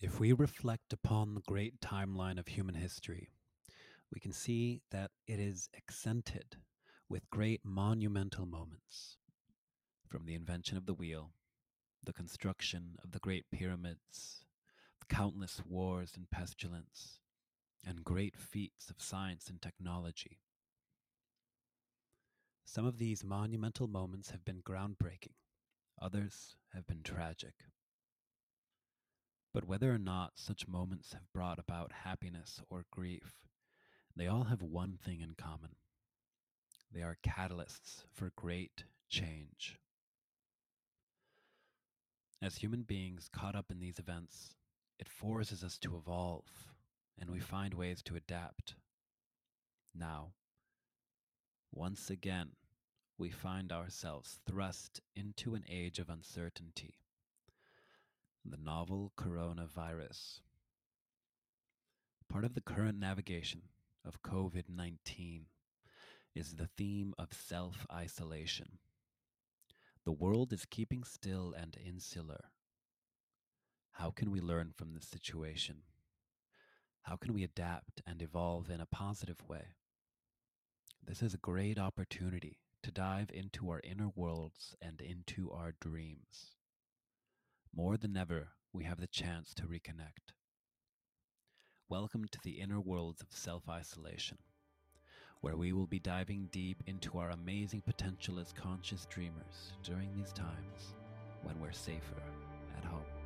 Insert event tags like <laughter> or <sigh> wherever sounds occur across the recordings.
If we reflect upon the great timeline of human history, we can see that it is accented with great monumental moments. From the invention of the wheel, the construction of the great pyramids, countless wars and pestilence, and great feats of science and technology. Some of these monumental moments have been groundbreaking, others have been tragic. But whether or not such moments have brought about happiness or grief, they all have one thing in common they are catalysts for great change. As human beings caught up in these events, it forces us to evolve, and we find ways to adapt. Now, once again, we find ourselves thrust into an age of uncertainty the novel coronavirus. Part of the current navigation of COVID 19 is the theme of self isolation. The world is keeping still and insular. How can we learn from this situation? How can we adapt and evolve in a positive way? This is a great opportunity to dive into our inner worlds and into our dreams. More than ever, we have the chance to reconnect. Welcome to the inner worlds of self isolation, where we will be diving deep into our amazing potential as conscious dreamers during these times when we're safer at home.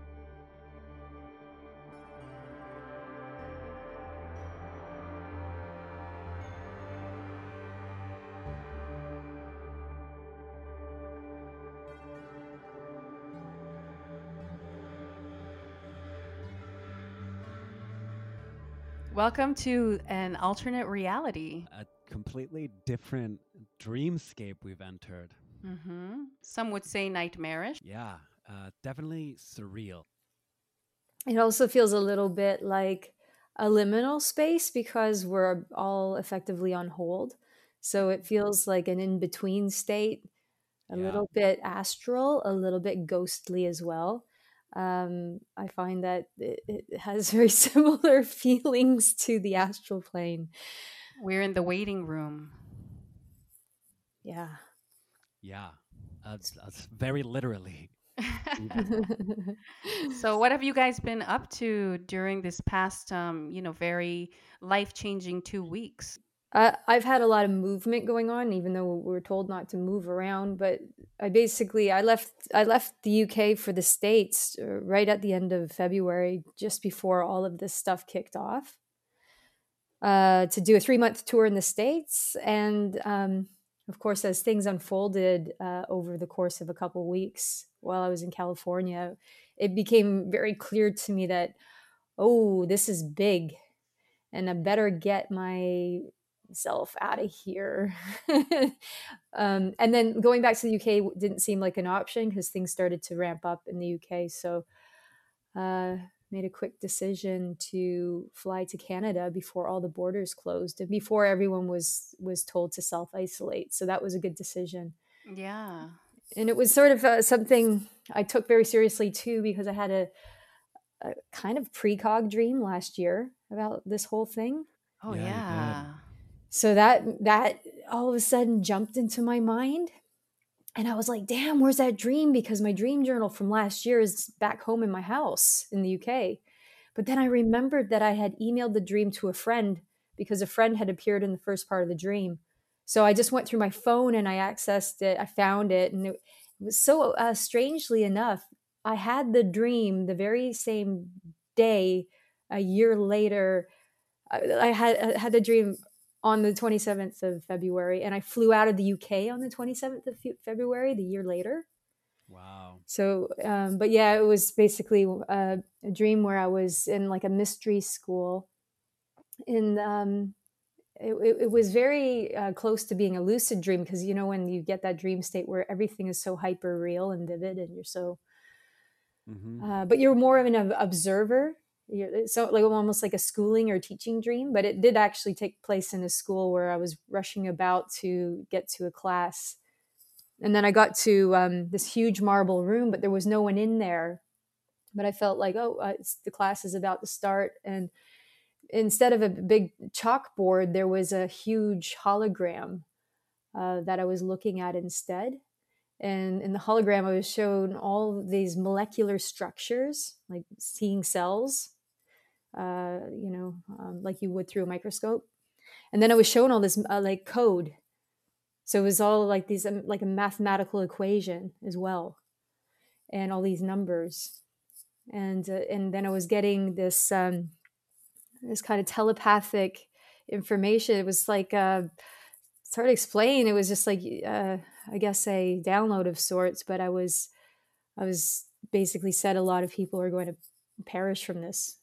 Welcome to an alternate reality. A completely different dreamscape we've entered. hmm Some would say nightmarish. Yeah, uh, definitely surreal. It also feels a little bit like a liminal space because we're all effectively on hold. So it feels like an in between state, a Yeah. little bit astral, a little bit ghostly as well. Um, I find that it, it has <laughs> very similar <laughs> feelings to the astral plane. We're in the waiting room. Yeah. Yeah, that's, that's very literally. <laughs> so, what have you guys been up to during this past, um, you know, very life changing two weeks? Uh, I've had a lot of movement going on, even though we were told not to move around. But I basically I left I left the UK for the states uh, right at the end of February, just before all of this stuff kicked off, uh, to do a three month tour in the states. And um, of course, as things unfolded uh, over the course of a couple weeks while I was in California, it became very clear to me that oh, this is big, and I better get my self out of here. <laughs> um, and then going back to the UK didn't seem like an option because things started to ramp up in the UK. So uh, made a quick decision to fly to Canada before all the borders closed and before everyone was was told to self isolate. So that was a good decision. Yeah. And it was sort of uh, something I took very seriously too because I had a, a kind of precog dream last year about this whole thing Oh, Yeah, yeah. So that that all of a sudden jumped into my mind. And i was like damn where's that dream? Because my dream journal from last year is back home in my house in the uk but then i remembered that i had emailed the dream to a friend because a friend had appeared in the first part of the dream. So i just went through my phone and i accessed it i found it and it, was so uh, strangely enough i had the dream the very same day a year later I, I had I had the dream on the 27th of February, and I flew out of the UK on the 27th of Fe- February, the year later. Wow. So, um, but yeah, it was basically uh, a dream where I was in like a mystery school, and um, it, it, it was very uh, close to being a lucid dream because you know when you get that dream state where everything is so hyper real and vivid, and you're so hmm uh, but you're more of an observer. So like almost like a schooling or teaching dream, but it did actually take place in a school where I was rushing about to get to a class, and then I got to um, this huge marble room, but there was no one in there. but I felt like, oh, uh, the class is about to start. And instead of a big chalkboard, there was a huge hologram uh, that I was looking at instead. And in the hologram, I was shown all these molecular structures, like seeing cells, uh, you know, um, like you would through a microscope. And then I was shown all this uh, like code. So it was all like these, um, like a mathematical equation as well, and all these numbers. And uh, and then I was getting this um, this kind of telepathic information. It was like uh, it's hard to explain. It was just like uh, I guess a download of sorts. But I was I was basically said a lot of people are going to perish from this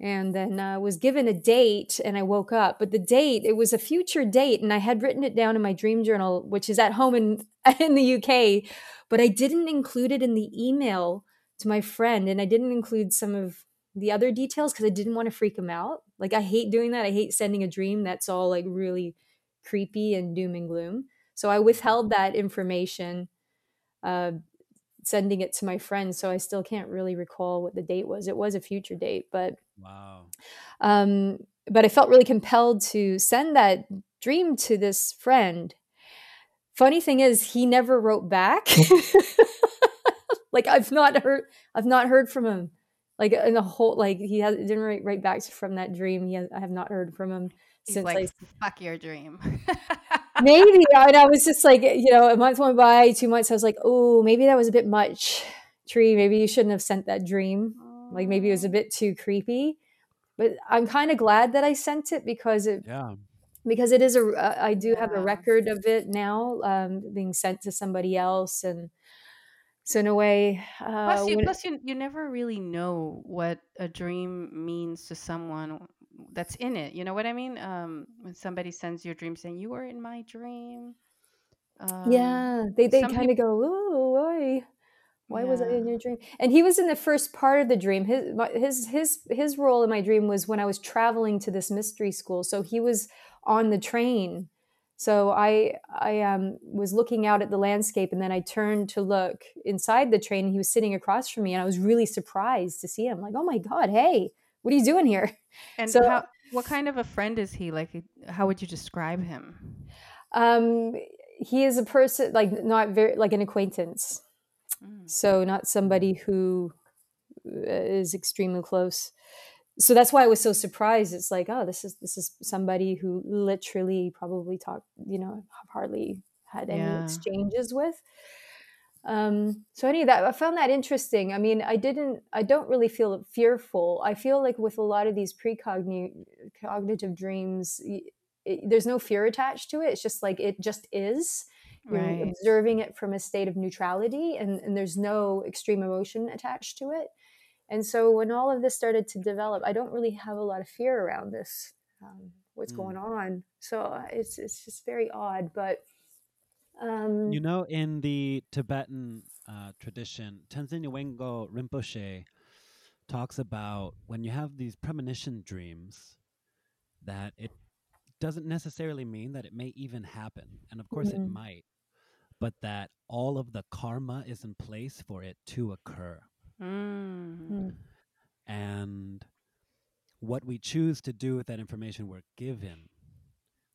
and then uh, was given a date and i woke up but the date it was a future date and i had written it down in my dream journal which is at home in <laughs> in the uk but i didn't include it in the email to my friend and i didn't include some of the other details because i didn't want to freak him out. Like i hate doing that. I hate sending a dream that's all like really creepy and doom and gloom. So i withheld that information uh, sending it to my friend so i still can't really recall what the date was. It was a future date but wow. um but i felt really compelled to send that dream to this friend. Funny thing is he never wrote back. <laughs> Like i've not heard i've not heard from him. Like in the whole like he has didn't write, write back from that dream. He has, i have not heard from him He's since like, I, fuck your dream. <laughs> maybe and I was just like, you know, a month went by, two months. I was like, oh, maybe that was a bit much. Tree, maybe you shouldn't have sent that dream. Like maybe it was a bit too creepy. But I'm kind of glad that I sent it because it, yeah because it is a. uh, I do have a record of it now, um, being sent to somebody else, and so in a way, uh, plus, you, when- plus you, you never really know what a dream means to someone that's in it. You know what I mean? Um, when somebody sends you a dream saying you were in my dream. Um, yeah, they they kind of go, oh, why, why was I in your dream? And he was in the first part of the dream. His my- his his his role in my dream was when I was traveling to this mystery school. So he was on the train. So I I um, was looking out at the landscape, and then I turned to look inside the train. And he was sitting across from me, and I was really surprised to see him. Like, oh my god, hey, what are you doing here? <laughs> And So- how, what kind of a friend is he? Like, how would you describe him? Um, he is a person like not very like an acquaintance. Mm. so not somebody who uh, extremely close so that's why i was so surprised it's like oh this is this is somebody who literally probably talked you know hardly had any Yeah. exchanges with um so any of that i found that interesting. I mean i didn't i don't really feel fearful. I feel like with a lot of these precognitive cognitive dreams it, there's no fear attached to it. It's just like it just is. You're Right. observing it from a state of neutrality and, and there's no extreme emotion attached to it. And so when all of this started to develop i don't really have a lot of fear around this um, what's Mm. going on. So uh, it's it's just very odd but um You know, in the Tibetan uh, tradition, Tenzin Wangyal Rinpoche talks about when you have these premonition dreams, that it doesn't necessarily mean that it may even happen. And of course, it Mhm. might, but that all of the karma is in place for it to occur. Mm. Mm. And what we choose to do with that information we're given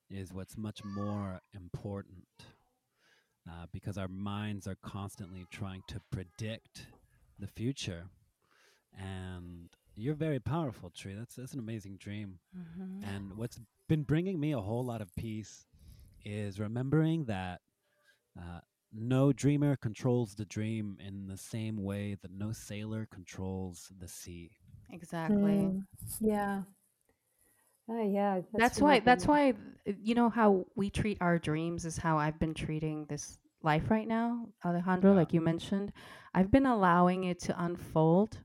is what's much more important uh, because our minds are constantly trying to predict the future. And you're very powerful, Tree. That's, that's an amazing dream. Mhm. And what's been bringing me a whole lot of peace is remembering that uh, no dreamer controls the dream in the same way that no sailor controls the sea. Exactly. Mm, yeah Ah, yeah that's really why that's why uh, you know how we treat our dreams is how i've been treating this life right now alejandro Yeah. like you mentioned. I've been allowing it to unfold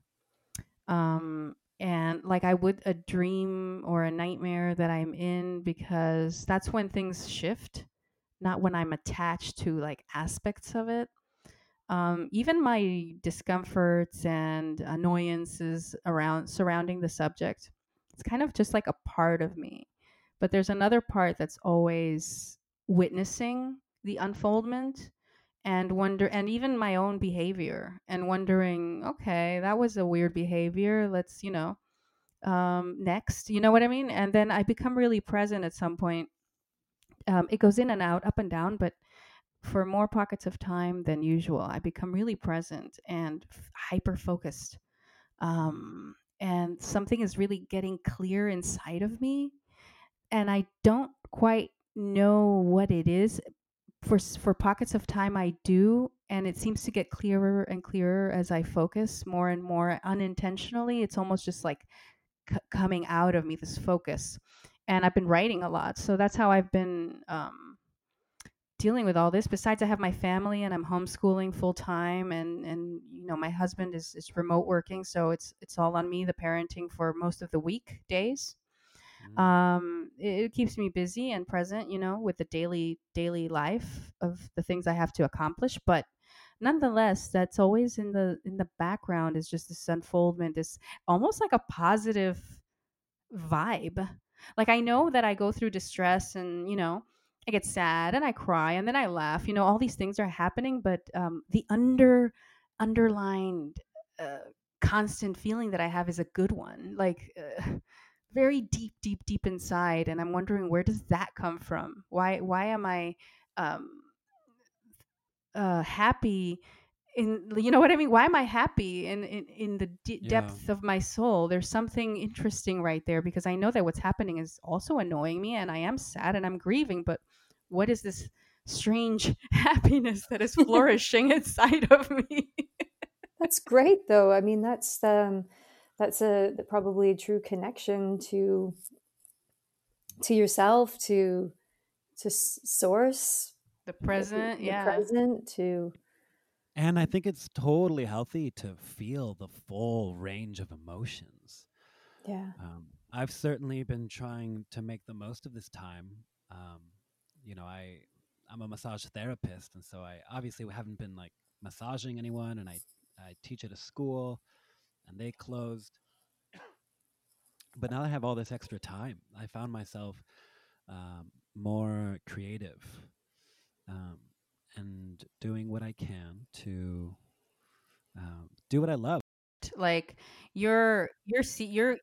um and like i would a dream or a nightmare that i'm in because that's when things shift not when i'm attached to like aspects of it. Um, even my discomforts and annoyances around surrounding the subject it's kind of just like a part of me but there's another part that's always witnessing the unfoldment and wonder and even my own behavior and wondering okay that was a weird behavior let's you know um next you know what i mean? And then i become really present at some point um, it goes in and out up and down but for more pockets of time than usual i become really present and hyper focused um, and something is really getting clear inside of me and i don't quite know what it is. For for pockets of time I do and it seems to get clearer and clearer as I focus more and more unintentionally. It's almost just like c- coming out of me this focus and I've been writing a lot so that's how I've been um, dealing with all this besides I have my family and I'm homeschooling full time and and you know my husband is is remote working so it's it's all on me the parenting for most of the week days Mm. um it, it keeps me busy and present you know with the daily daily life of the things i have to accomplish but nonetheless that's always in the in the background is just this unfoldment this almost like a positive vibe like i know that i go through distress and you know i get sad and i cry and then i laugh you know all these things are happening but um the under underlined uh, constant feeling that i have is a good one like uh, <laughs> very deep deep deep inside and i'm wondering where does that come from? Why why am i um uh happy in you know what i mean? Why am i happy in in, in the d- Yeah. depth of my soul? There's something interesting right there because i know that what's happening is also annoying me and i am sad and i'm grieving but what is this strange <laughs> happiness that is <laughs> flourishing inside of me? That's great, though. I mean, that's um, that's a probably a true connection to to yourself, to to source, the the, present the yeah. present, to And I think it's totally healthy to feel the full range of emotions. yeah. Um, I've certainly been trying to make the most of this time. Um, you know, I I'm a massage therapist, and so I obviously haven't been like massaging anyone, and I I teach at a school, and they closed. But now that I have all this extra time, I found myself um, more creative um, and doing what I can to um, do what I love. like you're you're see you're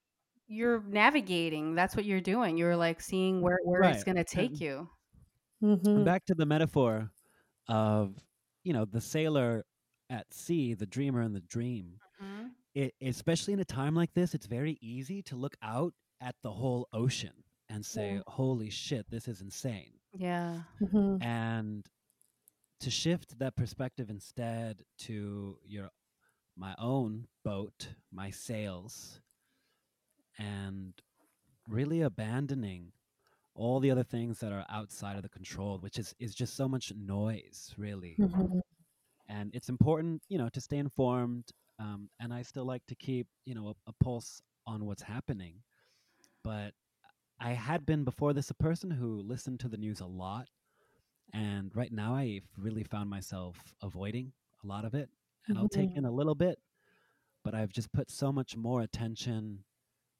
you're navigating that's what you're doing you're like seeing where where it's going to take And, you and hmm back to the metaphor of, you know, the sailor at sea, the dreamer and the dream. Mhm. It, especially in a time like this, it's very easy to look out at the whole ocean and say, Yeah. holy shit, this is insane. yeah hmm and to shift that perspective instead to your my own boat my sails and really abandoning all the other things that are outside of the control which is is just so much noise really. Hmm and it's important you know to stay informed um, and i still like to keep you know a, a pulse on what's happening but i had been before this a person who listened to the news a lot and right now i've really found myself avoiding a lot of it and i'll take hmm in a little bit but i've just put so much more attention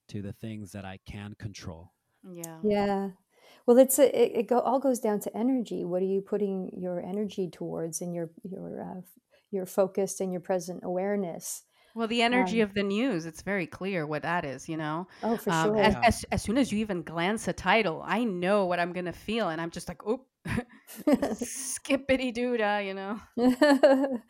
to the things that i can control yeah Yeah. Well, it's a, it, it go, all goes down to energy. What are you putting your energy towards and your your uh, your focused and your present awareness? well the energy Um, of the news it's very clear what that is you know oh, for um as, sure. yeah as as soon as you even glance a title i know what i'm going to feel and i'm just like oop <laughs> skippity doodah you know <laughs>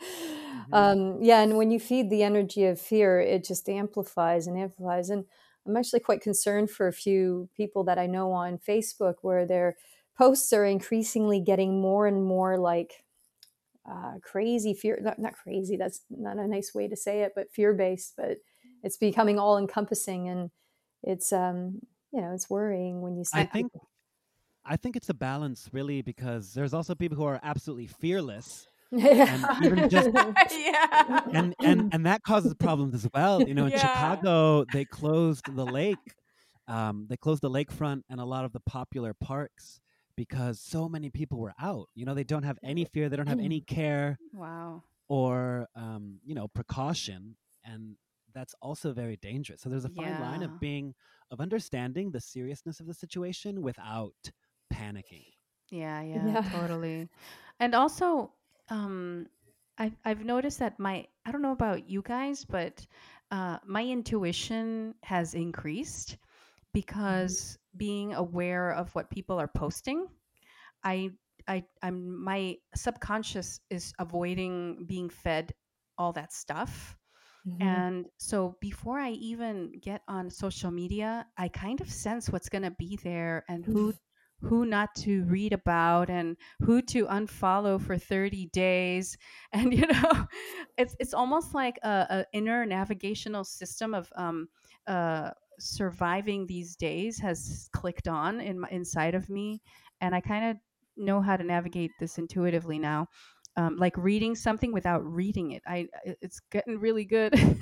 hmm um, yeah, and when you feed the energy of fear, it just amplifies and amplifies. And I'm actually quite concerned for a few people that I know on Facebook where their posts are increasingly getting more and more like uh, crazy fear. Not, not crazy. That's not a nice way to say it, but fear based. But it's becoming all encompassing, and it's um, you know it's worrying when you i see think people. I think it's a balance really because there's also people who are absolutely fearless Yeah. <laughs> and just <laughs> yeah. and and and that causes problems as well. You know in yeah. Chicago they closed the lake um, they closed the lakefront and a lot of the popular parks because so many people were out. You know they don't have any fear they don't have any <clears throat> care wow. or um, you know precaution and that's also very dangerous. So there's a fine line of being of understanding the seriousness of the situation without panicking Yeah, <laughs> yeah, yeah. totally. And also, um, I've I've noticed that my I don't know about you guys, but uh, my intuition has increased because being aware of what people are posting, I I I'm my subconscious is avoiding being fed all that stuff. Mhm. And so before I even get on social media, I kind of sense what's going to be there and who <laughs> who not to read about and who to unfollow for 30 days <laughs> and you know it's it's almost like a, a inner navigational system of um uh surviving these days has clicked on in my, inside of me and I kind of know how to navigate this intuitively now um, like reading something without reading it. I it's getting really good. <laughs>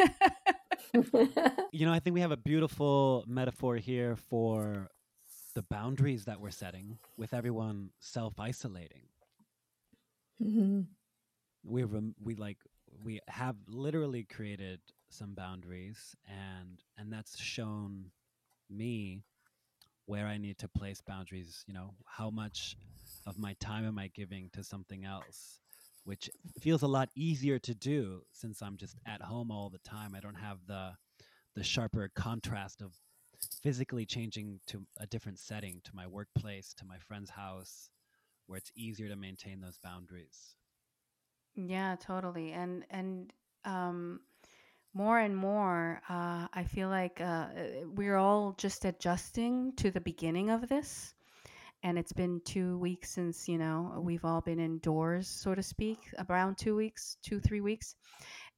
<laughs> You know, I think we have a beautiful metaphor here for the boundaries that we're setting with everyone self isolating. Mhm. We rem- we like we have literally created some boundaries and and that's shown me where I need to place boundaries, you know, how much of my time am I giving to something else, which feels a lot easier to do since I'm just at home all the time. I don't have the the sharper contrast of physically changing to a different setting, to my workplace, to my friend's house, where it's easier to maintain those boundaries. yeah, totally. And and um more and more uh I feel like uh uh, we're all just adjusting to the beginning of this. And it's been 2 weeks since, you know, we've all been indoors, so to speak, around 2 weeks, 2 3 weeks.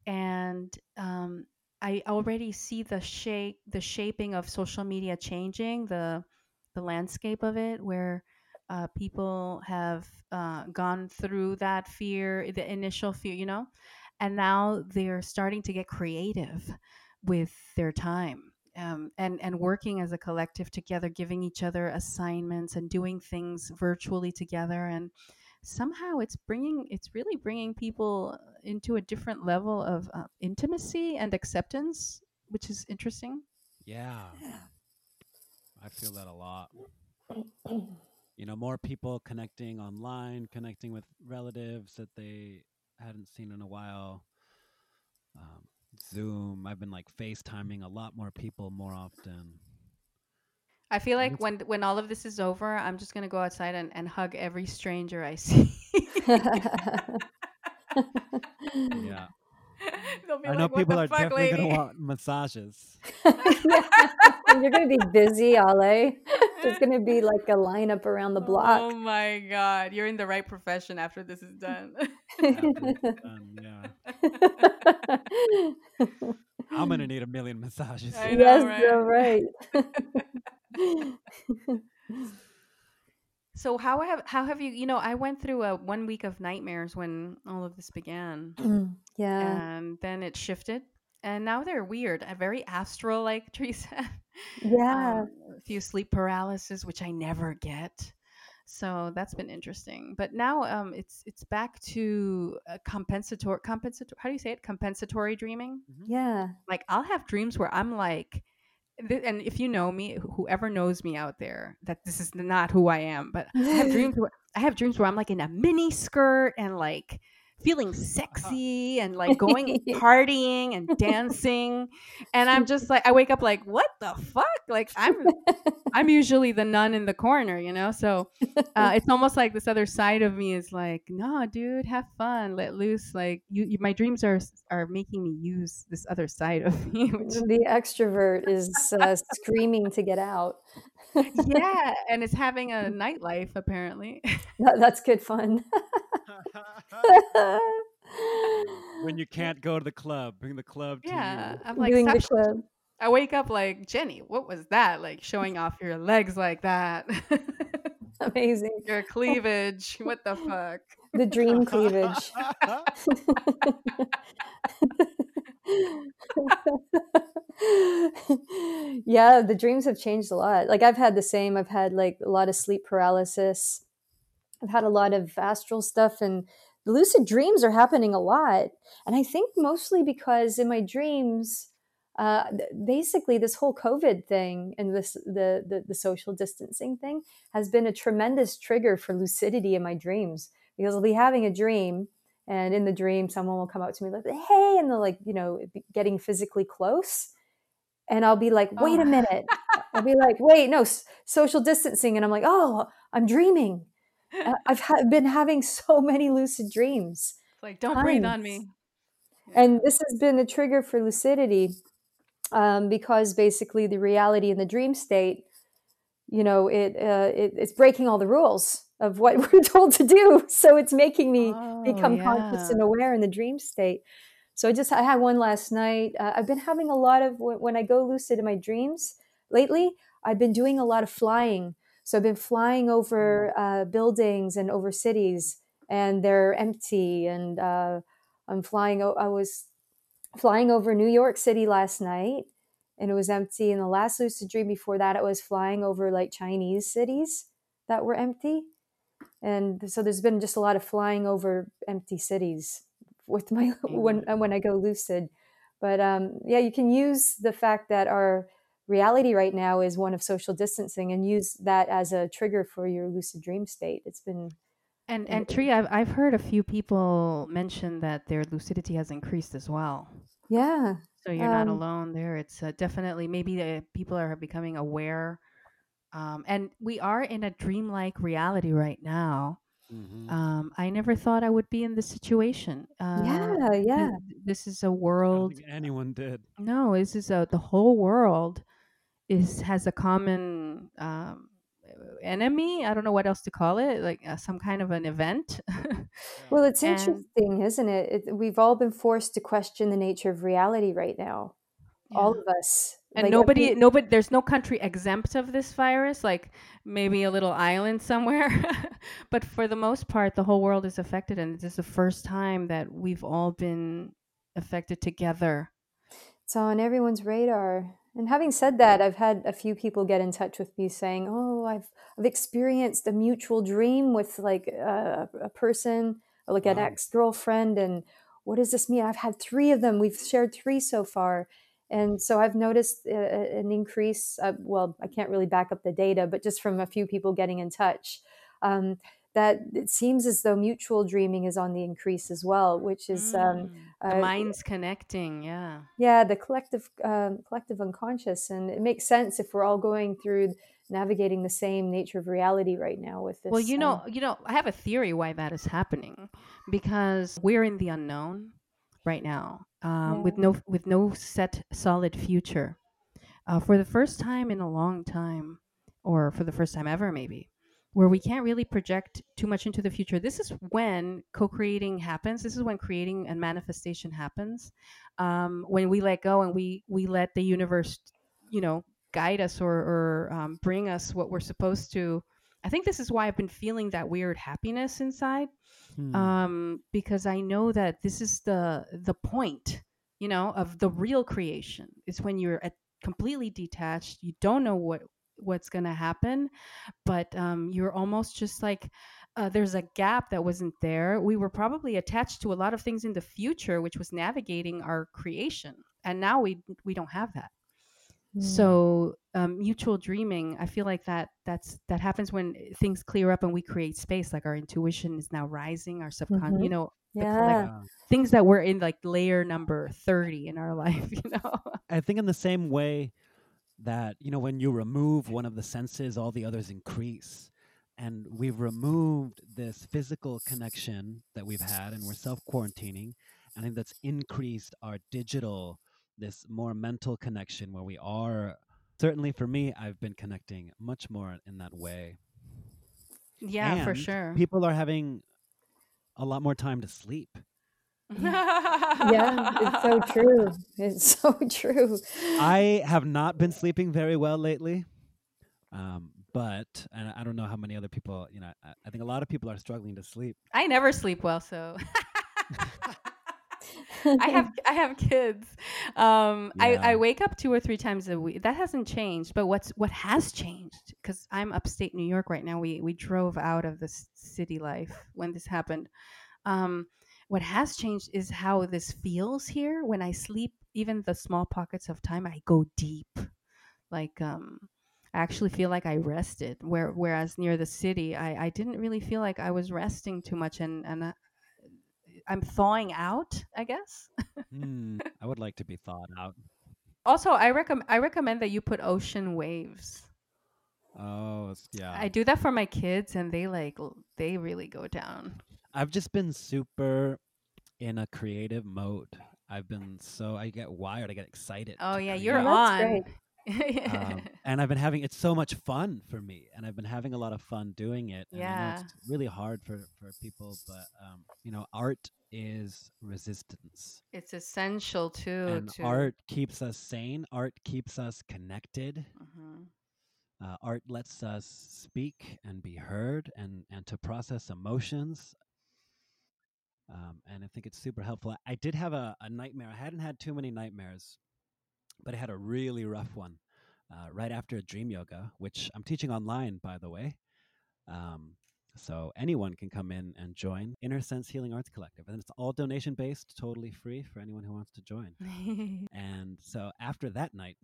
and um, I already see the shape, the shaping of social media changing the the landscape of it, where uh, people have uh, gone through that fear, the initial fear, you know, and now they're starting to get creative with their time. Um, and and working as a collective together, giving each other assignments and doing things virtually together, and somehow it's bringing it's really bringing people into a different level of uh, intimacy and acceptance which is interesting Yeah, I feel that a lot. You know, more people connecting online, connecting with relatives that they hadn't seen in a while. Um, Zoom. I've been like FaceTiming a lot more people more often. I feel like when when all of this is over i'm just going to go outside and, and hug every stranger i see. <laughs> Yeah, <laughs> I know like, people are fuck, definitely gonna want massages. <laughs> You're gonna be busy, Ale. <laughs> There's gonna be like a lineup around the block. oh my god you're in the right profession after this is done After done, yeah, I'm gonna need a million massages. I know, yes, right? you're right. So how have how have you you know i went through a one week of nightmares when all of this began. Yeah, and then it shifted and now they're weird a very astral like <laughs> teresa yeah. um, a few sleep paralysis which i never get. So that's been interesting but now um, it's it's back to uh, compensatory compensatory how do you say it? Compensatory dreaming? Yeah. like i'll have dreams where i'm like th- and if you know me whoever knows me out there that this is not who i am but i have <laughs> dreams where i have dreams where i'm like in a mini skirt and like feeling sexy and like going <laughs> partying and dancing. And i'm just like i wake up like what the fuck? Like i'm i'm <laughs> usually the nun in the corner you know? So uh, it's almost like this other side of me is like no dude have fun let loose. Like you, you my dreams are are making me use this other side of <laughs> me which the extrovert is uh, screaming to get out. Yeah and it's having a <laughs> nightlife apparently That- that's good fun. <laughs> when you can't go to the club, bring the club to yeah you. i'm like Doing the club. I wake up like Jenny. What was that? Like showing off your legs like that, <laughs> Amazing. your cleavage. What the fuck? The dream cleavage. <laughs> yeah, the dreams have changed a lot. Like I've had the same. I've had like a lot of sleep paralysis. I've had a lot of astral stuff and lucid dreams are happening a lot. And I think mostly because in my dreams, uh, basically this whole COVID thing and this the, the the social distancing thing has been a tremendous trigger for lucidity in my dreams because I'll be having a dream and in the dream someone will come up to me like hey and they're like you know getting physically close and i'll be like wait oh. a minute i'll be like wait no s- social distancing and i'm like oh i'm dreaming i've ha- been having <laughs> so many lucid dreams like don't Tons. breathe on me yeah. and this has been a trigger for lucidity um, because basically the reality in the dream state you know it, uh, it it's breaking all the rules of what <laughs> we're told to do. So it's making me oh, become yeah. conscious and aware in the dream state. So I just I had one last night. Uh, I've been having a lot of when I go lucid in my dreams lately. I've been doing a lot of flying. So I've been flying over mm. uh, buildings and over cities, and they're empty. And uh, I'm flying. I was flying over New York City last night, and it was empty. And the last lucid dream before that, I was flying over like Chinese cities that were empty and so there's been just a lot of flying over empty cities with my <laughs> when when I go lucid. But um, yeah, you can use the fact that our reality right now is one of social distancing and use that as a trigger for your lucid dream state. It's been and and Tree, I've I've heard a few people mention that their lucidity has increased as well. Yeah. So you're um, not alone there. It's uh, definitely maybe uh, people are becoming aware um, and we are in a dreamlike reality right now. Mm-hmm. Um, I never thought I would be in this situation. Uh, yeah, yeah. This is a world. anyone did. No, this is a the whole world is has a common um, enemy. I don't know what else to call it, like uh, some kind of an event. <laughs> well, it's and, interesting, isn't it? it? We've all been forced to question the nature of reality right now. Yeah. All of us and like, nobody nobody there's no country exempt of this virus like maybe a little island somewhere. <laughs> But for the most part the whole world is affected and this is the first time that we've all been affected together. It's on everyone's radar. And having said that i've had a few people get in touch with me saying oh i've i've experienced a mutual dream with like a, a person like an ex-girlfriend and what does this mean? I've had three of them. We've shared three so far and so I've noticed a, an increase. Uh, well, I can't really back up the data, but just from a few people getting in touch, um, that it seems as though mutual dreaming is on the increase as well, which is um, mm, um, the uh, minds connecting. Yeah, yeah, the collective um, collective unconscious, and it makes sense if we're all going through navigating the same nature of reality right now with this. Well, you know, um, you know, I have a theory why that is happening because we're in the unknown right now um, with no with no set solid future uh, for the first time in a long time or for the first time ever maybe where we can't really project too much into the future. This is when co-creating happens. This is when creating and manifestation happens um, when we let go and we we let the universe you know guide us or, or um, bring us what we're supposed to. I think this is why i've been feeling that weird happiness inside hmm. um, because I know that this is the the point, you know, of the real creation. It's when you're at, completely detached. You don't know what what's going to happen, but um, you're almost just like uh, there's a gap that wasn't there. We were probably attached to a lot of things in the future, which was navigating our creation, and now we we don't have that. Mm. So um, mutual dreaming, I feel like that that's that happens when things clear up and we create space. Like our intuition is now rising, our subconscious, mm-hmm. you know, yeah. things that were in like layer number thirty in our <laughs> life. You know, I think in the same way that you know when you remove one of the senses, all the others increase. And we've removed this physical connection that we've had, and we're self quarantining. I think that's increased our digital this more mental connection where we are certainly for me i've been connecting much more in that way. Yeah and for sure. people are having a lot more time to sleep. <laughs> Yeah it's so true. It's <laughs> so true. I have not been sleeping very well lately um, but and i don't know how many other people you know I, I think a lot of people are struggling to sleep. I never sleep well so <laughs> <laughs> I have I have kids. Um, yeah. I, I wake up two or three times a week. That hasn't changed. But what's what has changed? Because I'm upstate New York right now. We we drove out of the city life when this happened. Um, what has changed is how this feels here. When I sleep, even the small pockets of time, I go deep. Like um, I actually feel like I rested. Where whereas near the city, I I didn't really feel like I was resting too much, and and. I'm thawing out, I guess. Hmm, <laughs> I would like to be thawed out. Also, I recommend I recommend that you put ocean waves. Oh, yeah. I do that for my kids, and they like they really go down. I've just been super in a creative mode. I've been so I get wired. I get excited. Oh yeah, you're that's on. <laughs> um, and I've been having it's so much fun for me, and I've been having a lot of fun doing it. And I know Yeah. it's really hard for for people, but um, you know, art is resistance, it's essential too. and to, art keeps us sane. Art keeps us connected. Mhm. Uh, art lets us speak and be heard, and and to process emotions. Um, and I think it's super helpful. I, I did have a, a nightmare. I hadn't had too many nightmares, but I had a really rough one uh, right after dream yoga, which I'm teaching online, by the way. Um, so anyone can come in and join Inner Sense Healing Arts Collective, and it's all donation based, totally free for anyone who wants to join. <laughs> And so after that night,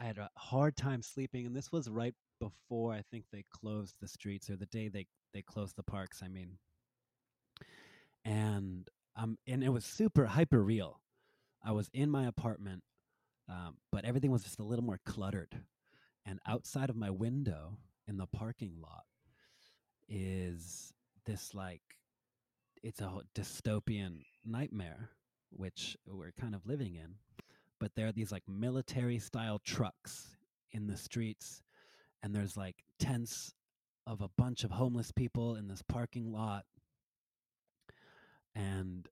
I had a hard time sleeping, and this was right before I think they closed the streets or the day they they closed the parks. I mean, and um, and it was super hyper real. I was in my apartment, um, but everything was just a little more cluttered. And outside of my window in the parking lot is this like it's a dystopian nightmare, which we're kind of living in. But there are these like military style trucks in the streets, and there's like tents of a bunch of homeless people in this parking lot. And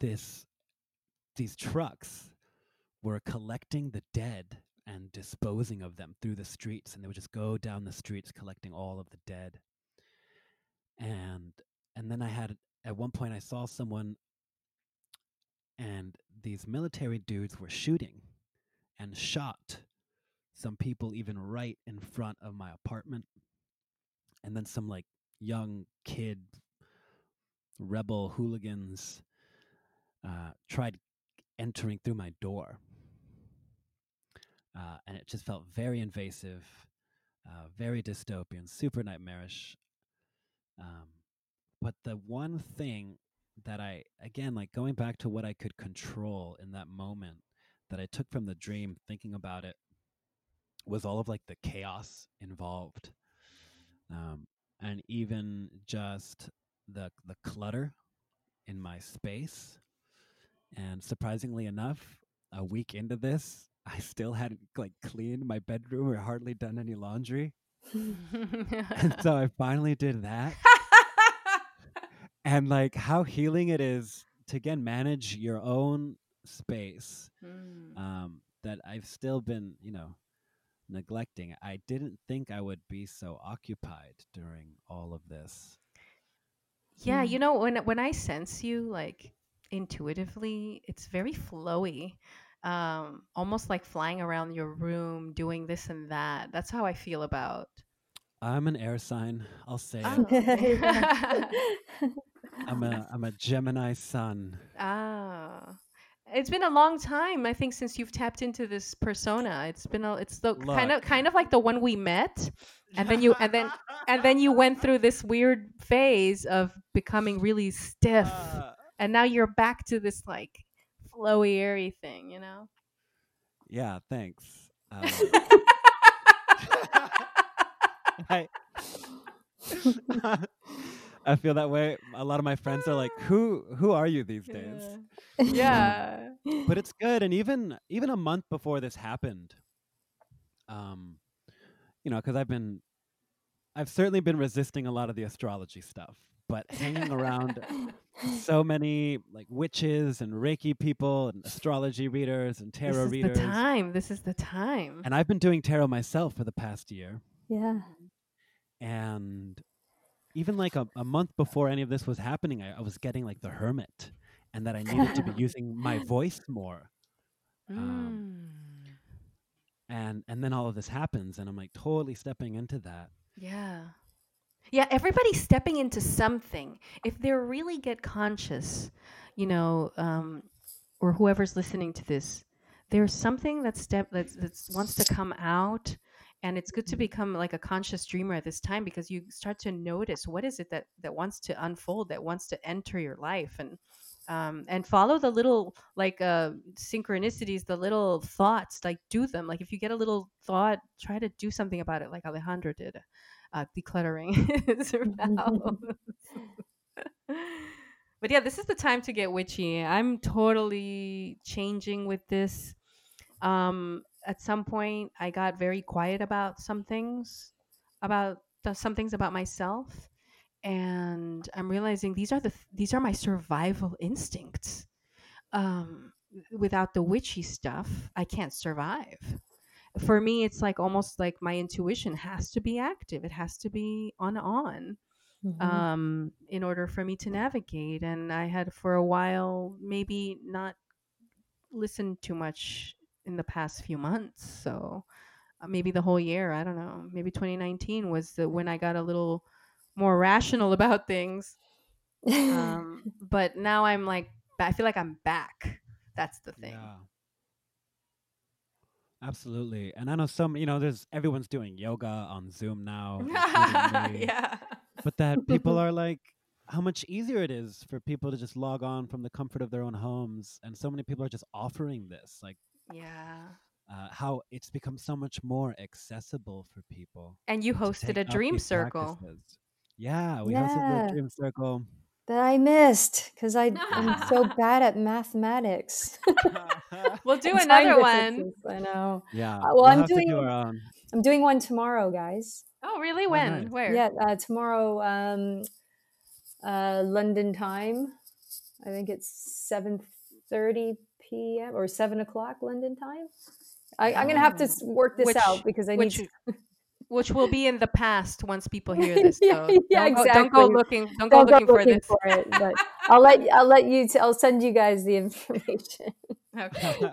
this these trucks were collecting the dead and disposing of them through the streets and they would just go down the streets collecting all of the dead. And and then i had at one point i saw someone and these military dudes were shooting and shot some people even right in front of my apartment. And then some like young kid rebel hooligans uh, tried entering through my door uh, and it just felt very invasive uh, very dystopian super nightmarish. Um, but the one thing that i again like going back to what i could control in that moment that i took from the dream thinking about it was all of like the chaos involved. Um, and even just the the clutter in my space. And surprisingly enough a week into this i still hadn't like cleaned my bedroom or hardly done any laundry and so i finally did that <laughs> and like how healing it is to again manage your own space Mm. um, that I've still been, you know, neglecting. I didn't think I would be so occupied during all of this. Yeah, you know when when I sense you like intuitively, it's very flowy. Um almost like flying around your room doing this and that. That's how I feel about. I'm an air sign. I'll say Oh. it. <laughs> I'm a I'm a Gemini sun. Ah. It's been a long time, I think, since you've tapped into this persona. It's been a it's the kind of kind of like the one we met, and then you and then <laughs> and then you went through this weird phase of becoming really stiff, Uh, and now you're back to this like flowy, airy thing, you know. yeah, thanks. Um, <laughs> I, <laughs> I feel that way. A lot of my friends are like, <laughs> "Who who are you these days?" yeah. but it's good and even even a month before this happened um you know because i've been i've certainly been resisting a lot of the astrology stuff but hanging around so many like witches and reiki people and astrology readers and tarot readers. This is readers the time. This is the time. and i've been doing tarot myself for the past year yeah. and even like a, a month before any of this was happening I, I was getting like the hermit and that i needed to be <laughs> using my voice more um, Mm. and and then all of this happens and i'm like totally stepping into that Yeah. Yeah, everybody's stepping into something. If they really get conscious, you know, um, or whoever's listening to this, there's something that step that that wants to come out, and it's good to become like a conscious dreamer at this time because you start to notice what is it that that wants to unfold that wants to enter your life. And um, and follow the little like uh, synchronicities the little thoughts like do them. Like if you get a little thought try to do something about it like alejandro did uh, decluttering <laughs> <laughs> but yeah this is the time to get witchy. I'm totally changing with this. Um at some point i got very quiet about some things about the, some things about myself and i'm realizing these are the th- these are my survival instincts. Um without the witchy stuff i can't survive for me it's like almost like my intuition has to be active it has to be on on Mhm. um, in order for me to navigate. And I had for a while maybe not listened too much in the past few months. So uh, maybe the whole year, I don't know. Maybe 2019 was the, when I got a little more rational <laughs> about things. <laughs> Um, but now I'm like, I feel like I'm back. That's the thing. Yeah. Absolutely. And I know some, you know, there's everyone's doing yoga on Zoom now. <laughs> yeah. But that people <laughs> are like, how much easier it is for people to just log on from the comfort of their own homes. And so many people are just offering this, like Yeah. uh, how it's become so much more accessible for people. And you hosted a dream circle. practices. Yeah, we Yeah. hosted the dream circle. That I missed because I I'm so <laughs> bad at mathematics. <laughs> We'll do <laughs> And another one. I know. yeah, Uh, well, we'll I'm have to do doing- our own. I'm doing one tomorrow, guys. Oh, really? Oh, When? nice. Where? Yeah, uh, tomorrow, um, uh, London time. I think it's seven thirty p.m. or seven o'clock London time. I, I'm gonna have to work this Which- out because I which need. Which will be in the past once people hear this. Yeah, So <laughs> yeah, don't, go, don't go looking. Don't go don't go looking for looking this. for it, but I'll let I'll let you. T- I'll send you guys the information. Okay. <laughs>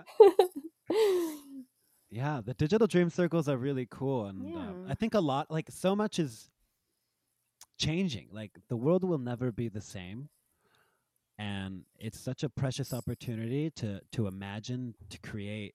<laughs> yeah, the digital dream circles are really cool, and uh, I think a lot, like so much, is changing. Like the world will never be the same, and it's such a precious opportunity to to imagine, to create,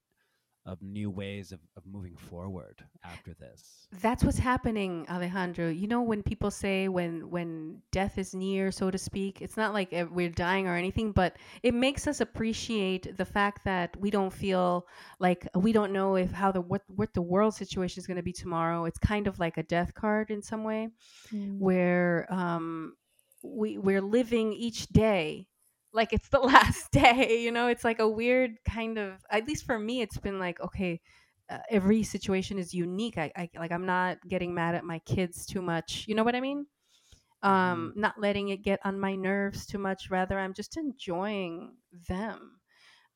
of new ways of, of moving forward after this. That's what's happening, Alejandro. You know when people say when when death is near, so to speak, it's not like uh, we're dying or anything, but it makes us appreciate the fact that we don't feel like we don't know if how the what what the world situation is going to be tomorrow. It's kind of like a death card in some way. where um, we we're living each day like it's the <laughs> last day. You know, it's like a weird kind of. At least for me, it's been like okay. Uh, every situation is unique. I, I like. I'm not getting mad at my kids too much. You know what I mean? Um, not letting it get on my nerves too much. Rather, I'm just enjoying them.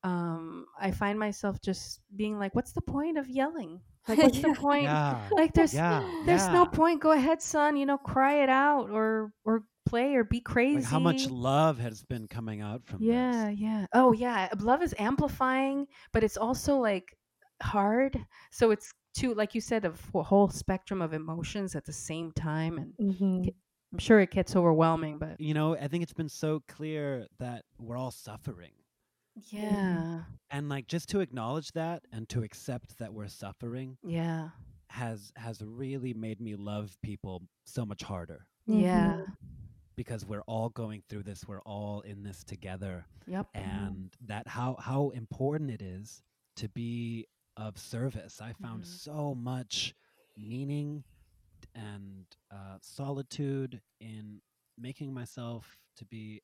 Um, I find myself just being like, "What's the point of yelling? Like, what's Yeah. the <laughs> point? Yeah, Like, there's yeah, there's no point. Go ahead, son. You know, cry it out or or play or be crazy. Like how much love has been coming out from yeah, this. yeah. Yeah. Oh, yeah. Love is amplifying, but it's also like hard. So it's too, like you said, a f- whole spectrum of emotions at the same time, and Mhm. I'm sure it gets overwhelming. But You know, I think it's been so clear that we're all suffering. yeah, And like just to acknowledge that and to accept that we're suffering yeah, has has really made me love people so much harder yeah. Because we're all going through this, we're all in this together Yep. and that how how important it is to be of service. I found Mhm. so much meaning and uh, solitude in making myself to be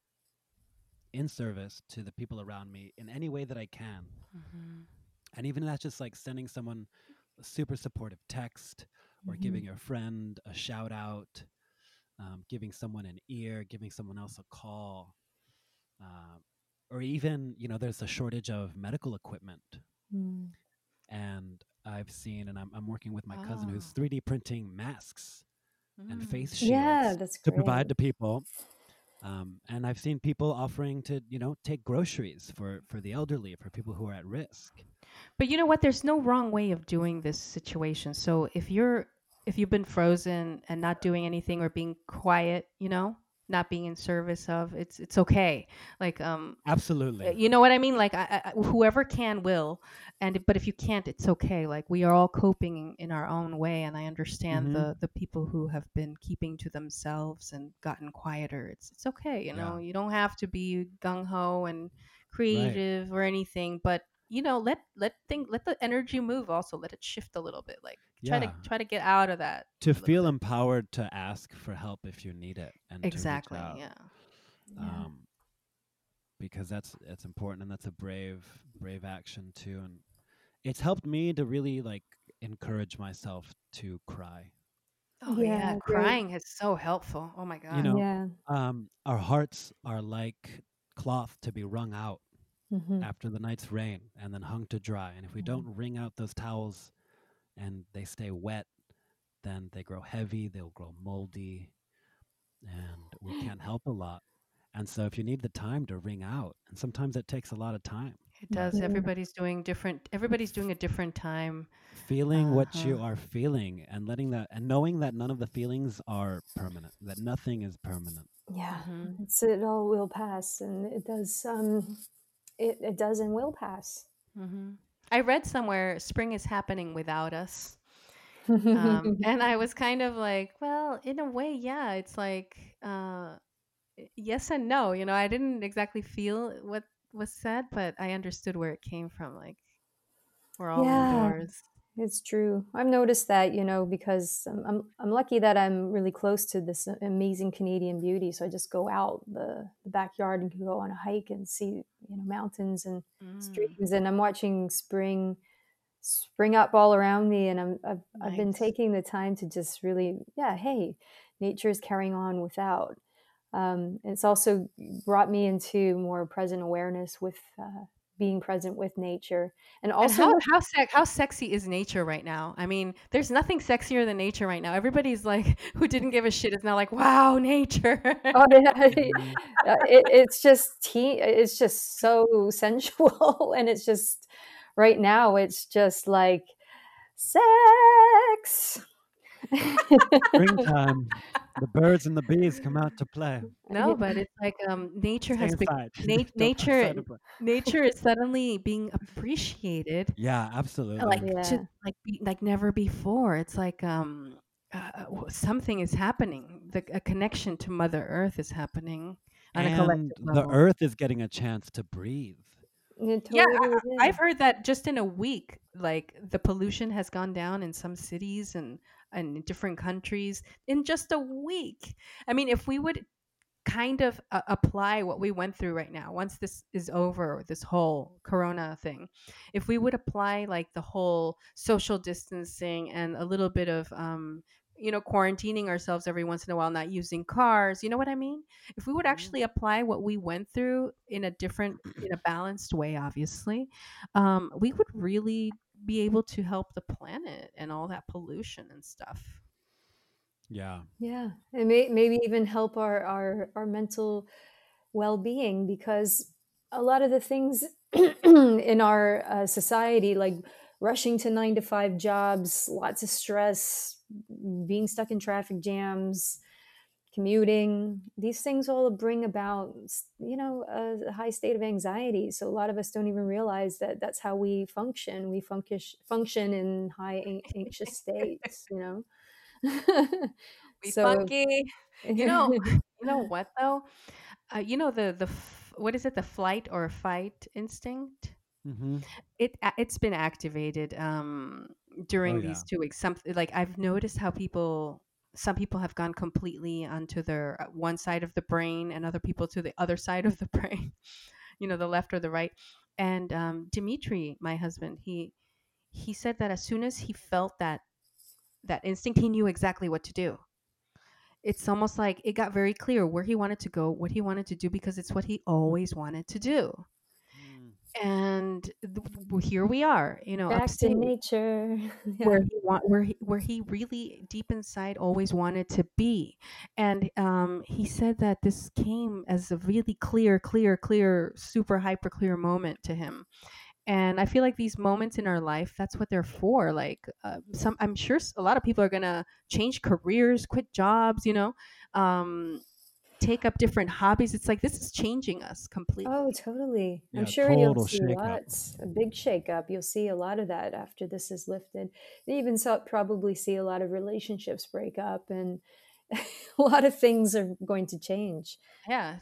in service to the people around me in any way that I can. Mhm. And even that's just like sending someone a super supportive text or giving a friend a shout out, um, giving someone an ear, giving someone else a call, uh, or even, you know, there's a shortage of medical equipment. Mm. And I've seen, and I'm, I'm working with my cousin who's Ah. 3D printing masks and Mm. face shields Yeah, to provide to people. Um, and I've seen people offering to, you know, take groceries for, for the elderly, for people who are at risk. But you know what? There's no wrong way of doing this situation. So if you're if you've been frozen and not doing anything or being quiet, you know, not being in service of it's it's okay. Like um Absolutely. you know what i mean? Like I, I, whoever can will. And but if you can't it's okay. Like we are all coping in, our own way and i understand Mhm. the the people who have been keeping to themselves and gotten quieter. It's it's okay you know? You don't have to be gung-ho and creative or anything but you know let let think let the energy move also let it shift a little bit like try to try to get out of that to feel bit. empowered to ask for help if you need it and exactly out. yeah Yeah. um, because that's it's important and that's a brave brave action too and it's helped me to really like encourage myself to cry oh yeah, Yeah, crying is so helpful oh my god you know Yeah. um, our hearts are like cloth to be wrung out Mhm. after the night's rain and then hung to dry and if we Mhm. don't wring out those towels and they stay wet then they grow heavy they'll grow moldy and we <gasps> can't help a lot and so if you need the time to wring out and sometimes it takes a lot of time It does. Yeah. Everybody's doing different. Everybody's doing a different time. feeling what you Uh-huh. are feeling and letting that and knowing that none of the feelings are permanent that nothing is permanent Yeah. Mhm. It's it all will pass, and it does. Um, it it does and will pass. hmm I read somewhere spring is happening without us, Mm-hmm. um, <laughs> and I was kind of like, well, in a way, yeah. It's like uh, yes and no. You know, I didn't exactly feel what was said, but I understood where it came from. Like we're all Yeah. indoors. It's true. I've noticed that, you know, because I'm, I'm I'm lucky that I'm really close to this amazing Canadian beauty. So I just go out the, the backyard and can go on a hike and see, you know, mountains and Mm, streams. And I'm watching spring spring up all around me. And I'm I've, I've been taking the time to just really, yeah, hey, nature is carrying on without. Um, it's also brought me into more present awareness with uh, being present with nature, and And also how how sec- how sexy is nature right now? I mean, there's nothing sexier than nature right now. Everybody's like, <laughs> who didn't give a shit is now like, wow, nature. Oh, <laughs> yeah. Mhm. Uh, it, it's just tea. It's just so <laughs> sensual, and it's just right now. It's just like sex. Springtime the birds and the bees come out to play no, but it's like um, nature Stay has been <laughs> na- nature outside to play. nature is suddenly being appreciated yeah absolutely like Yeah. to, like like never before. It's like um uh, something is happening. The a connection to Mother Earth is happening on a and collective the earth is getting a chance to breathe It Yeah, totally I've heard that just in a week, like the pollution has gone down in some cities and and in different countries in just a week. I mean, if we would kind of uh, apply what we went through right now, once this is over, this whole Corona thing, if we would apply like the whole social distancing and a little bit of um, you know quarantining ourselves every once in a while not using cars you know what i mean if we would Mhm. actually apply what we went through in a different in a balanced way obviously um, we would really be able to help the planet and all that pollution and stuff. Yeah. Yeah, and may, maybe even help our our our mental well-being because a lot of the things <clears throat> in our uh, society, like rushing to nine to five jobs, lots of stress, being stuck in traffic jams, commuting, these things all bring about, you know, a high state of anxiety. So a lot of us don't even realize that that's how we function. We function function in high anxious states, you know. <laughs> we so funky you know <laughs> you know what though uh, you know the the f- what is it the flight or fight instinct hmm it it's been activated um during Oh, yeah. these two weeks something like i've noticed how people some people have gone completely onto their uh, one side of the brain and other people to the other side of the <laughs> brain you know the left or the right. And um dimitri my husband he he said that as soon as he felt that that instinct he knew exactly what to do. It's almost like it got very clear where he wanted to go what he wanted to do because it's what he always wanted to do and th- here we are you know back to nature. <laughs> <laughs> Yeah. where he want where he, where he really deep inside always wanted to be and um, he said that this came as a really clear clear clear super hyper clear moment to him and i feel like these moments in our life that's what they're for like uh, some i'm sure a lot of people are gonna change careers quit jobs you know um, take up different hobbies. It's like this is changing us completely. Oh, totally. I'm sure you'll see shakeup. lots, a big shakeup. You'll see a lot of that after this is lifted. You even saw, probably see a lot of relationships break up and <laughs> a lot of things are going to change. Yeah,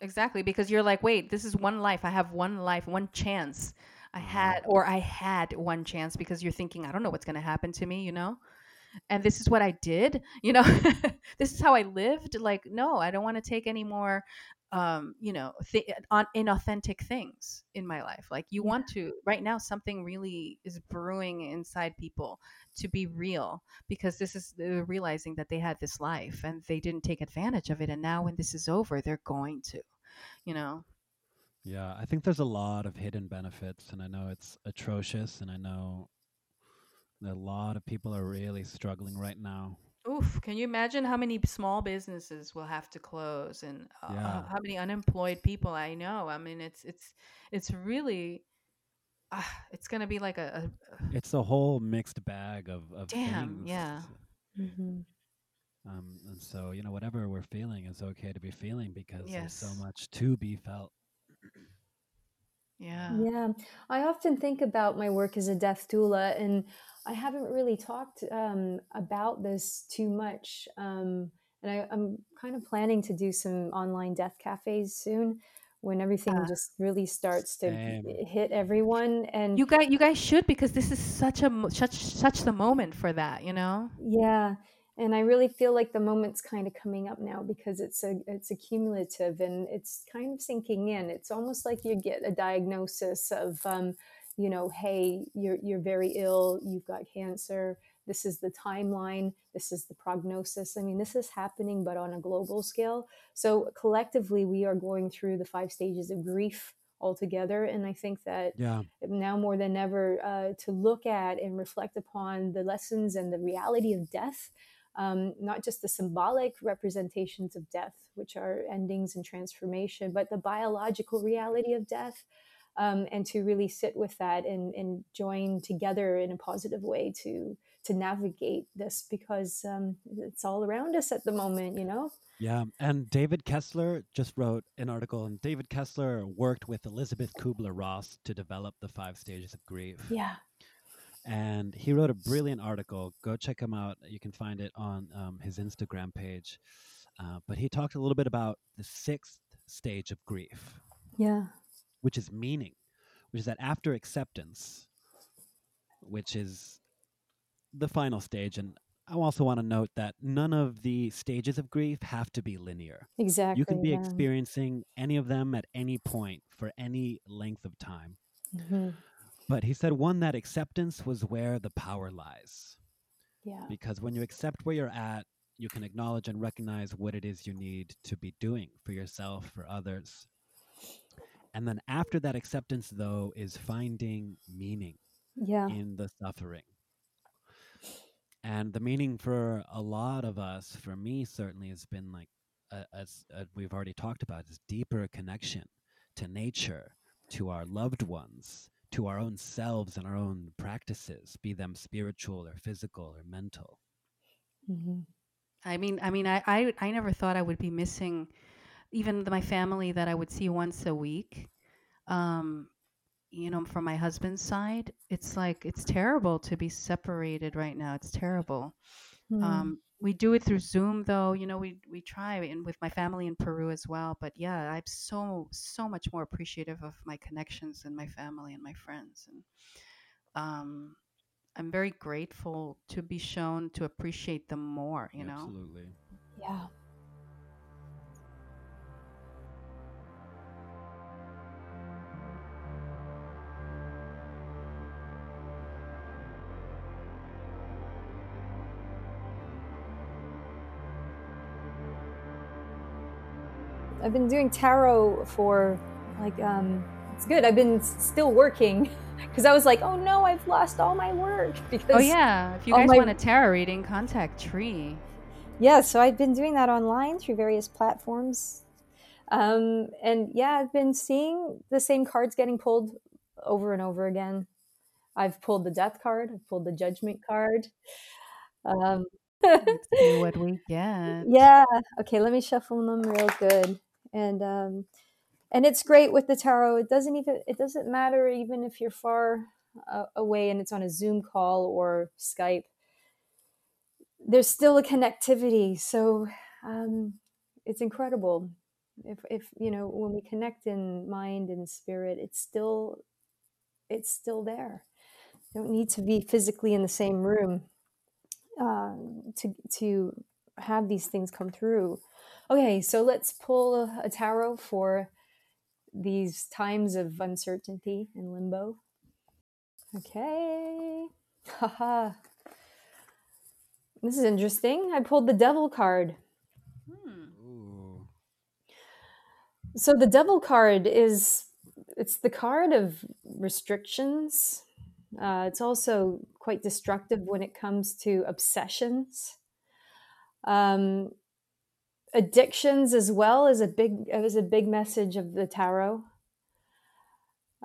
exactly. Because you're like, wait, this is one life. I have one life, one chance. I mm-hmm. had, or I had one chance because you're thinking, I don't know what's going to happen to me, you know? And this is what I did, you know? <laughs> this is how I lived. Like, no, I don't want to take any more, um, you know, th- on inauthentic things in my life. Like, you Yeah. want to, right now, something really is brewing inside people to be real because this is they're realizing that they had this life and they didn't take advantage of it. And now, when this is over, they're going to, you know? Yeah, I think there's a lot of hidden benefits, and I know it's atrocious, and I know a lot of people are really struggling right now. Oof, can you imagine how many small businesses will have to close and uh, Yeah. how many unemployed people I know? I mean, it's it's it's really uh, it's going to be like a, a It's a whole mixed bag of, of Damn, things. yeah. hmm Um, and so, you know, whatever we're feeling is okay to be feeling because there's so much to be felt. Yeah. Yeah, I often think about my work as a death doula, and I haven't really talked um, about this too much. Um, and I, I'm kind of planning to do some online death cafes soon when everything Yeah. just really starts to Same. hit everyone. And You guys you guys should because this is such a such such the moment for that, you know? Yeah, and I really feel like the moment's kind of coming up now because it's a it's accumulative and it's kind of sinking in. It's almost like you get a diagnosis of, um, you know, hey, you're you're very ill, you've got cancer. This is the timeline. This is the prognosis. I mean, this is happening, but on a global scale. So collectively, we are going through the five stages of grief altogether, and I think that Yeah. now more than ever uh, to look at and reflect upon the lessons and the reality of death, um, not just the symbolic representations of death, which are endings and transformation, but the biological reality of death. Um, and to really sit with that and, and join together in a positive way to to navigate this because um, it's all around us at the moment, you know. Yeah. And David Kessler just wrote an article, and David Kessler worked with Elisabeth Kubler Ross to develop the five stages of grief. Yeah, and he wrote a brilliant article. Go check him out. You can find it on um, his Instagram page. Uh, but he talked a little bit about the sixth stage of grief, yeah, which is meaning, which is that after acceptance, which is the final stage. And I also want to note that none of the stages of grief have to be linear. exactly. You can be yeah. experiencing any of them at any point for any length of time. Mhm. But he said one that acceptance was where the power lies. Yeah, because when you accept where you're at, you can acknowledge and recognize what it is you need to be doing for yourself, for others. And then after that acceptance, though, is finding meaning yeah, in the suffering. And the meaning for a lot of us, for me certainly, has been like, uh, as uh, we've already talked about, this deeper connection to nature, to our loved ones, to our own selves and our own practices, be them spiritual or physical or mental. hmm I mean, I mean, I, I, I never thought I would be missing even the, my family that I would see once a week. Um, you know, from my husband's side, it's like it's terrible to be separated right now. It's terrible. Mm. Um, we do it through Zoom, though. You know, we we try, and with my family in Peru as well. But yeah, I'm so so much more appreciative of my connections and my family and my friends, and um, I'm very grateful to be shown to appreciate them more. You know. Absolutely. yeah. I've been doing tarot for like um it's good. I've been still working <laughs> because I was like, oh no, I've lost all my work <laughs> because Oh yeah, if you guys my- want a tarot reading, contact Tree. yeah so i've been doing that online through various platforms um, and yeah i've been seeing the same cards getting pulled over and over again i've pulled the death card i've pulled the judgment card um, Let's see what we <laughs> get. Yeah. Okay, let me shuffle them real good. And um and it's great with the tarot. It doesn't even it doesn't matter even if you're far uh, away and it's on a Zoom call or Skype. There's still a connectivity. So um it's incredible. If if you know when we connect in mind and spirit, it's still it's still there. You don't need to be physically in the same room uh, to to have these things come through. Okay, so let's pull a, tarot for these times of uncertainty and limbo. Okay, haha. This is interesting. I pulled the Devil card. Hmm. Ooh. So the Devil card is it's the card of restrictions. Uh, it's also quite destructive when it comes to obsessions. Um, addictions as well is a big is a big message of the tarot.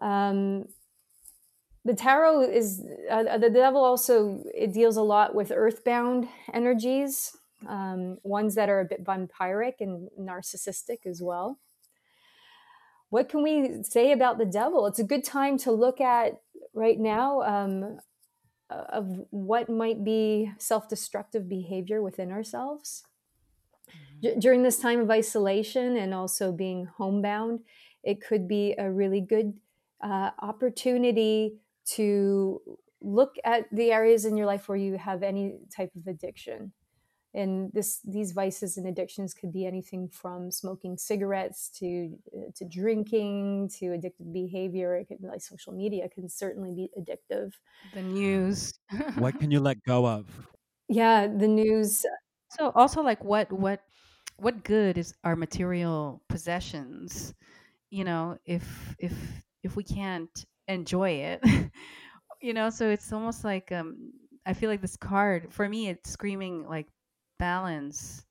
Um, the tarot is uh, the devil also it deals a lot with earthbound energies, um, ones that are a bit vampiric and narcissistic as well. What can we say about the devil? It's a good time to look at right now um, of what might be self-destructive behavior within ourselves D- during this time of isolation and also being homebound. It could be a really good uh, opportunity to look at the areas in your life where you have any type of addiction and this these vices and addictions could be anything from smoking cigarettes to uh, to drinking to addictive behavior it could like social media can certainly be addictive The news. What can you let go of? yeah the news so also like what what what good is our material possessions? You know, if if if we can't enjoy it, <laughs> you know, so it's almost like um I feel like this card for me it's screaming like balance.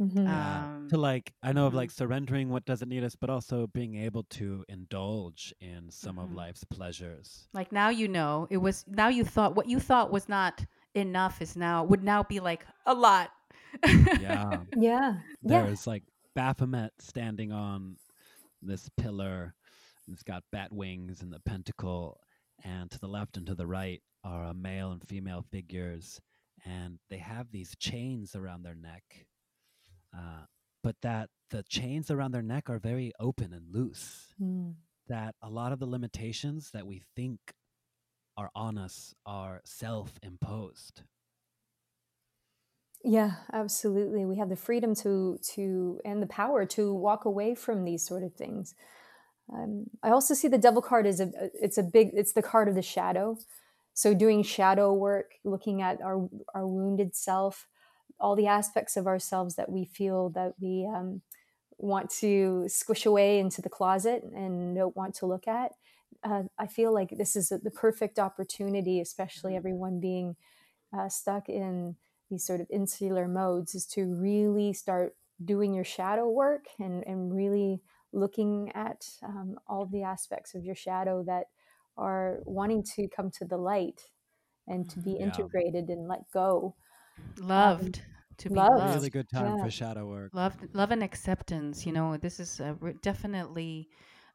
Mhm. Yeah. Um to like, I know of mhm. like surrendering what doesn't need us, but also being able to indulge in some of Mhm. life's pleasures. like now you know it was now you thought what you thought was not enough is now would now be like a lot. <laughs> Yeah. yeah yeah There's like Baphomet standing on this pillar. It's got bat wings and the pentacle, and to the left and to the right are a male and female figures, and they have these chains around their neck. Uh, but that the chains around their neck are very open and loose. Mm. That a lot of the limitations that we think are on us are self-imposed. Yeah, absolutely. We have the freedom to to and the power to walk away from these sort of things. Um, I also see the devil card as a it's a big it's the card of the shadow. So doing shadow work, looking at our our wounded self, all the aspects of ourselves that we feel that we um, want to squish away into the closet and don't want to look at. Uh, I feel like this is the perfect opportunity, especially everyone being uh, stuck in these sort of insular modes is to really start doing your shadow work and, and really looking at um, all the aspects of your shadow that are wanting to come to the light and to be Yeah. integrated and let go. loved to be loved. loved. Really good time Yeah. for shadow work. love love and acceptance you know this is uh, re- definitely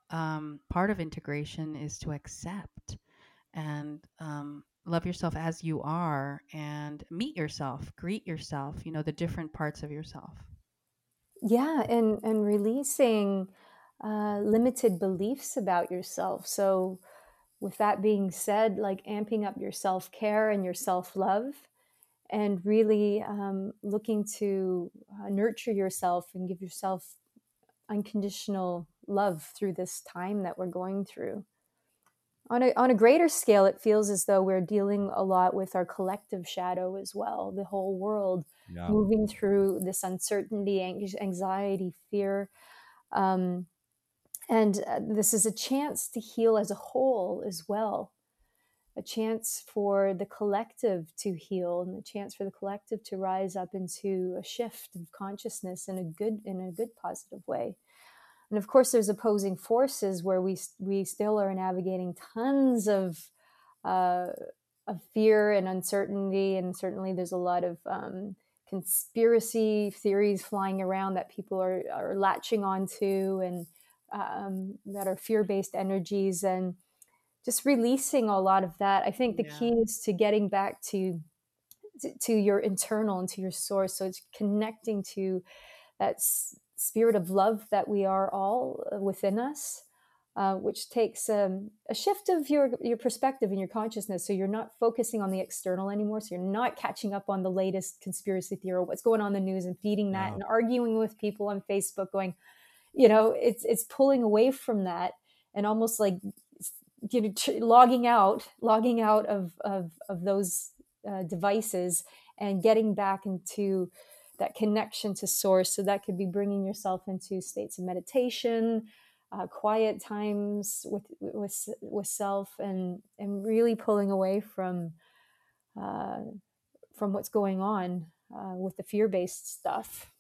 um, part of integration is to accept and um, love yourself as you are and meet yourself greet yourself you know the different parts of yourself Yeah, and and releasing uh, limited beliefs about yourself. So, with that being said, like amping up your self care and your self love, and really um, looking to uh, nurture yourself and give yourself unconditional love through this time that we're going through. On a, on a greater scale, it feels as though we're dealing a lot with our collective shadow as well, the whole world Yeah. moving through this uncertainty, anxiety, fear. Um, and uh, this is a chance to heal as a whole as well. A chance for the collective to heal and a chance for the collective to rise up into a shift of consciousness in a good in a good positive way. And of course, there's opposing forces where we we still are navigating tons of uh, of fear and uncertainty, and certainly there's a lot of um, conspiracy theories flying around that people are, are latching onto and um, that are fear based energies and just releasing a lot of that. I think the yeah. key is to getting back to, to, your internal and to your source. So it's connecting to that s- spirit of love that we are all uh, within us. Uh, which takes um, a shift of your your perspective and your consciousness. So you're not focusing on the external anymore. So you're not catching up on the latest conspiracy theory or what's going on in the news and feeding that and arguing with people on Facebook, going, you know, it's it's pulling away from that and almost like you know logging out, logging out of of of those uh, devices and getting back into that connection to source. So that could be bringing yourself into states of meditation uh, quiet times with with with self and and really pulling away from uh, from what's going on uh, with the fear based stuff.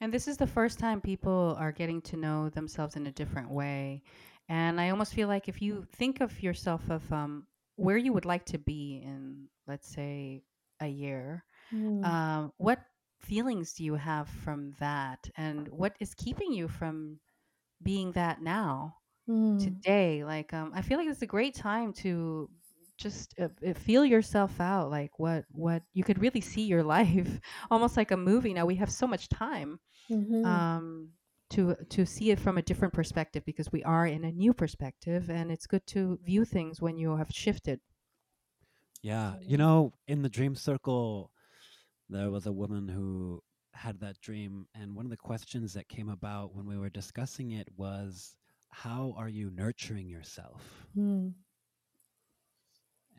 And this is the first time people are getting to know themselves in a different way. And I almost feel like if you think of yourself of um, where you would like to be in, let's say, a year, mm. um, what feelings do you have from that, and what is keeping you from being that now mm. today? Like um i feel like it's a great time to just uh, uh, feel yourself out like what what you could really see your <laughs> life almost like a movie. Now we have so much time mm-hmm. um to to see it from a different perspective because we are in a new perspective and it's good to view things when you have shifted. Yeah you know in the dream circle there was a woman who had that dream, and one of the questions that came about when we were discussing it was, "How are you nurturing yourself?" Mm.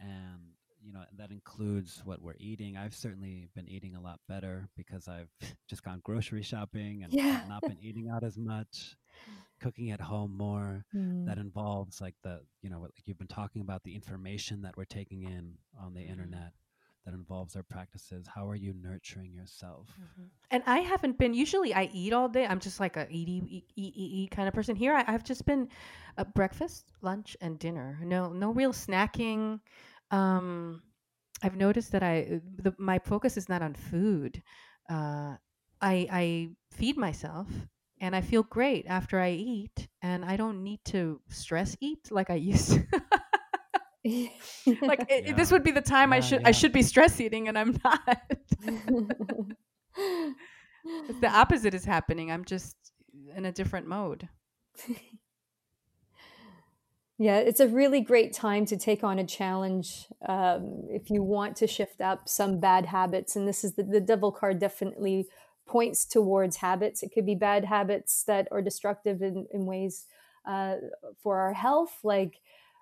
And you know that includes what we're eating. I've certainly been eating a lot better because I've <laughs> just gone grocery shopping and yeah. not been eating out as much, cooking at home more. Mm. That involves like the you know like you've been talking about the information that we're taking in on the mm. internet that involves our practices? How are you nurturing yourself? Mm-hmm. and i haven't been usually i eat all day. I'm just like a eat eat eat, eat, kind of person here. I, have just been a breakfast lunch and dinner. No no real snacking. Um i've noticed that i the, my focus is not on food. Uh i i feed myself and i feel great after i eat and i don't need to stress eat like i used to <laughs> <laughs> like it, yeah. this would be the time yeah, I should yeah. I should be stress eating and I'm not. the <laughs> opposite is happening. I'm just in a different mode. Yeah, it's a really great time to take on a challenge um, if you want to shift up some bad habits. And this is the, the devil card definitely points towards habits. It could be bad habits that are destructive in, in ways uh, for our health, like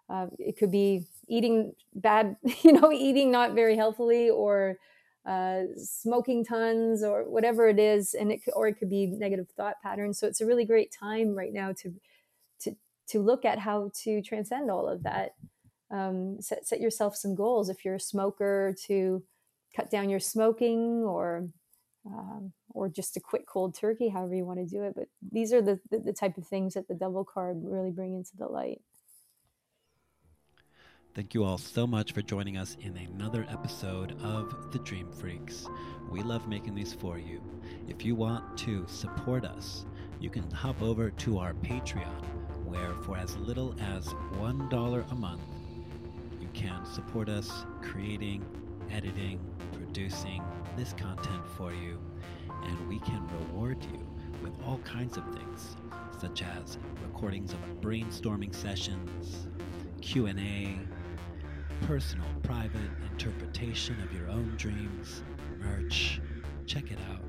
uh, it could be eating bad, <laughs> you know, eating not very healthily or uh, smoking tons or whatever it is, and it or it could be negative thought patterns. So it's a really great time right now to to to look at how to transcend all of that. Um, set set yourself some goals. If you're a smoker, to cut down your smoking or um, or just to quit cold turkey, however you want to do it. But these are the, the, the type of things that the devil card really bring into the light. Thank you all so much for joining us in another episode of The Dream Freaks. We love making these for you. If you want to support us, you can hop over to our Patreon, where for as little as $1 a month, you can support us creating, editing, producing this content for you, and we can reward you with all kinds of things, such as recordings of brainstorming sessions, Q&A, personal, private interpretation of your own dreams, merch. Check it out.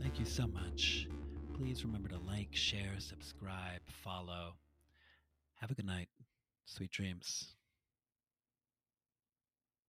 Thank you so much. Please remember to like, share, subscribe, follow. Have a good night. Sweet dreams.